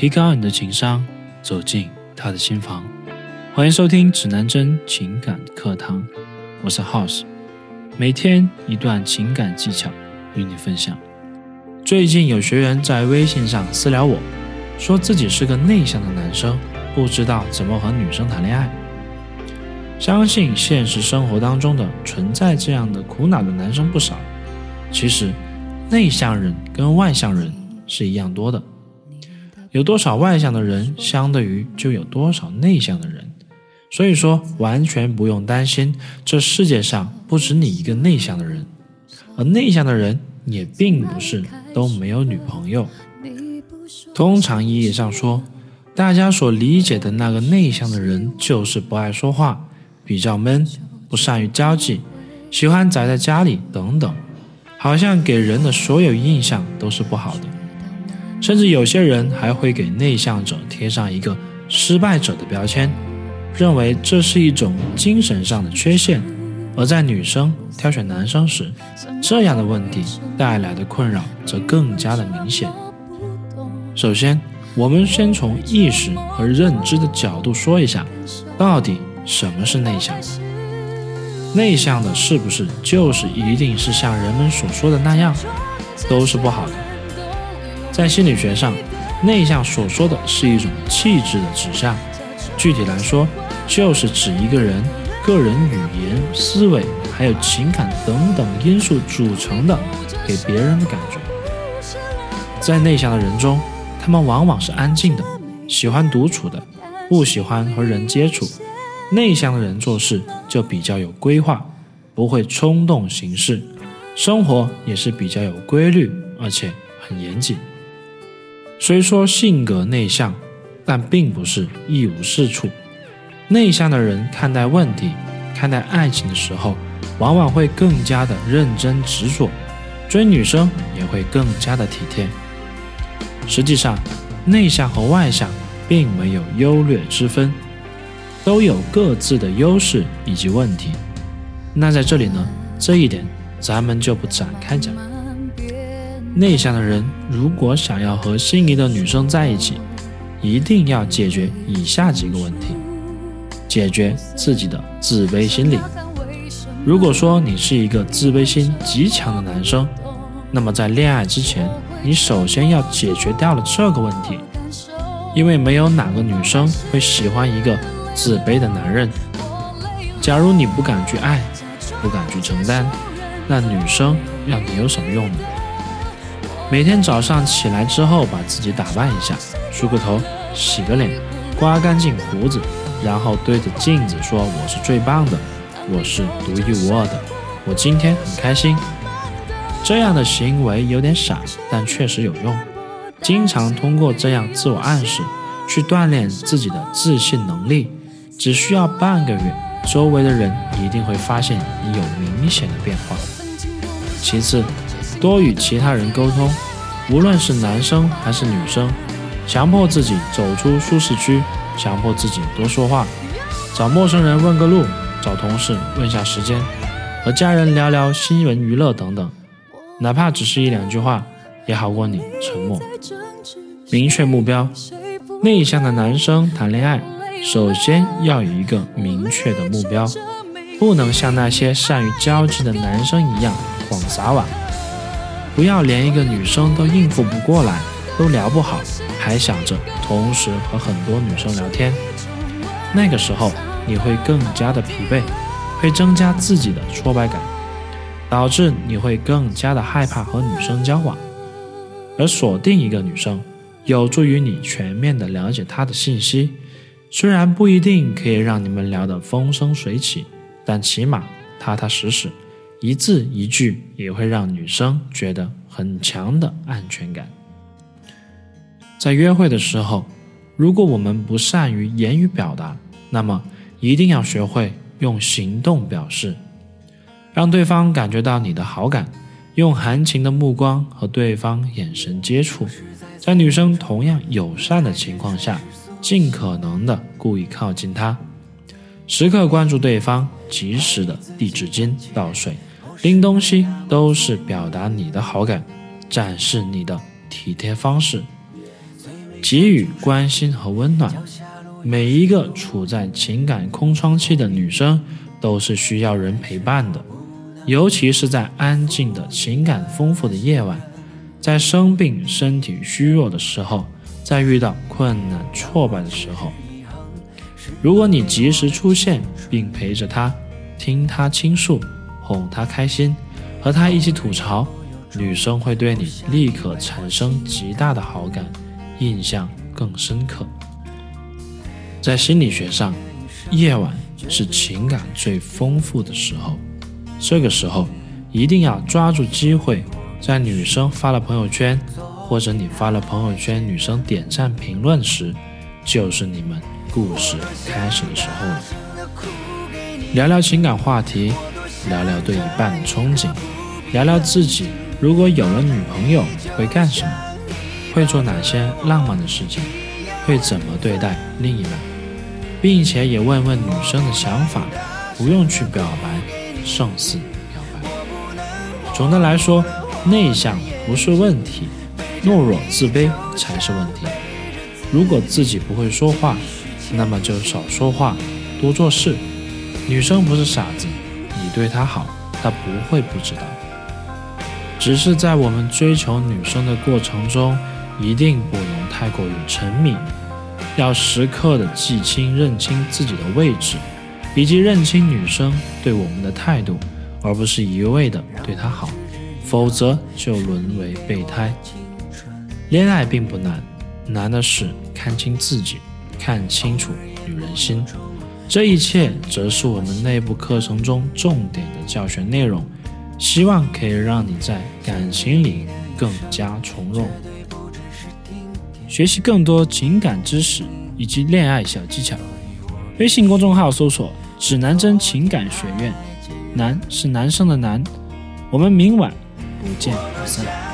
提高你的情商，走进他的心房。欢迎收听指南针情感课堂，我是 House，每天一段情感技巧与你分享。最近有学员在微信上私聊我，说自己是个内向的男生，不知道怎么和女生谈恋爱。相信现实生活当中的存在这样的苦恼的男生不少。其实，内向人跟外向人是一样多的。有多少外向的人，相对于就有多少内向的人。所以说，完全不用担心，这世界上不止你一个内向的人，而内向的人也并不是都没有女朋友。通常意义上说，大家所理解的那个内向的人，就是不爱说话，比较闷，不善于交际，喜欢宅在家里等等，好像给人的所有印象都是不好的。甚至有些人还会给内向者贴上一个失败者的标签，认为这是一种精神上的缺陷。而在女生挑选男生时，这样的问题带来的困扰则更加的明显。首先，我们先从意识和认知的角度说一下，到底什么是内向？内向的是不是就是一定是像人们所说的那样，都是不好的？在心理学上，内向所说的是一种气质的指向。具体来说，就是指一个人个人语言、思维还有情感等等因素组成的给别人的感觉。在内向的人中，他们往往是安静的，喜欢独处的，不喜欢和人接触。内向的人做事就比较有规划，不会冲动行事，生活也是比较有规律，而且很严谨。虽说性格内向，但并不是一无是处。内向的人看待问题、看待爱情的时候，往往会更加的认真执着，追女生也会更加的体贴。实际上，内向和外向并没有优劣之分，都有各自的优势以及问题。那在这里呢，这一点咱们就不展开讲。内向的人如果想要和心仪的女生在一起，一定要解决以下几个问题：解决自己的自卑心理。如果说你是一个自卑心极强的男生，那么在恋爱之前，你首先要解决掉了这个问题，因为没有哪个女生会喜欢一个自卑的男人。假如你不敢去爱，不敢去承担，那女生要你有什么用呢？每天早上起来之后，把自己打扮一下，梳个头，洗个脸，刮干净胡子，然后对着镜子说：“我是最棒的，我是独一无二的，我今天很开心。”这样的行为有点傻，但确实有用。经常通过这样自我暗示去锻炼自己的自信能力，只需要半个月，周围的人一定会发现你有明显的变化。其次。多与其他人沟通，无论是男生还是女生，强迫自己走出舒适区，强迫自己多说话，找陌生人问个路，找同事问下时间，和家人聊聊新闻娱乐等等，哪怕只是一两句话，也好过你沉默。明确目标，内向的男生谈恋爱，首先要有一个明确的目标，不能像那些善于交际的男生一样广撒网。不要连一个女生都应付不过来，都聊不好，还想着同时和很多女生聊天。那个时候你会更加的疲惫，会增加自己的挫败感，导致你会更加的害怕和女生交往。而锁定一个女生，有助于你全面的了解她的信息。虽然不一定可以让你们聊得风生水起，但起码踏踏实实。一字一句也会让女生觉得很强的安全感。在约会的时候，如果我们不善于言语表达，那么一定要学会用行动表示，让对方感觉到你的好感，用含情的目光和对方眼神接触，在女生同样友善的情况下，尽可能的故意靠近她，时刻关注对方，及时的递纸巾、倒水。拎东西都是表达你的好感，展示你的体贴方式。给予关心和温暖。每一个处在情感空窗期的女生都是需要人陪伴的，尤其是在安静的情感丰富的夜晚，在生病、身体虚弱的时候，在遇到困难、挫败的时候，如果你及时出现并陪着她，听她倾诉，哄她开心，和她一起吐槽，女生会对你立刻产生极大的好感，印象更深刻。在心理学上，夜晚是情感最丰富的时候。这个时候一定要抓住机会，在女生发了朋友圈，或者你发了朋友圈，女生点赞评论时，就是你们故事开始的时候了。聊聊情感话题，聊聊对一半的憧憬，聊聊自己如果有了女朋友会干什么，会做哪些浪漫的事情，会怎么对待另一半。并且也问问女生的想法，不用去表白，胜似表白。总的来说，内向不是问题，懦弱自卑才是问题。如果自己不会说话，那么就少说话，多做事。女生不是傻子，对她好，她不会不知道。只是在我们追求女生的过程中，一定不能太过于沉迷。要时刻的记清、认清自己的位置，以及认清女生对我们的态度，而不是一味的对她好，否则就沦为备胎。恋爱并不难，难的是看清自己，看清楚女人心。这一切则是我们内部课程中重点的教学内容，希望可以让你在感情里更加从容。学习更多情感知识以及恋爱小技巧，微信公众号搜索“指南针情感学院”，男是男生的男，我们明晚不见不散。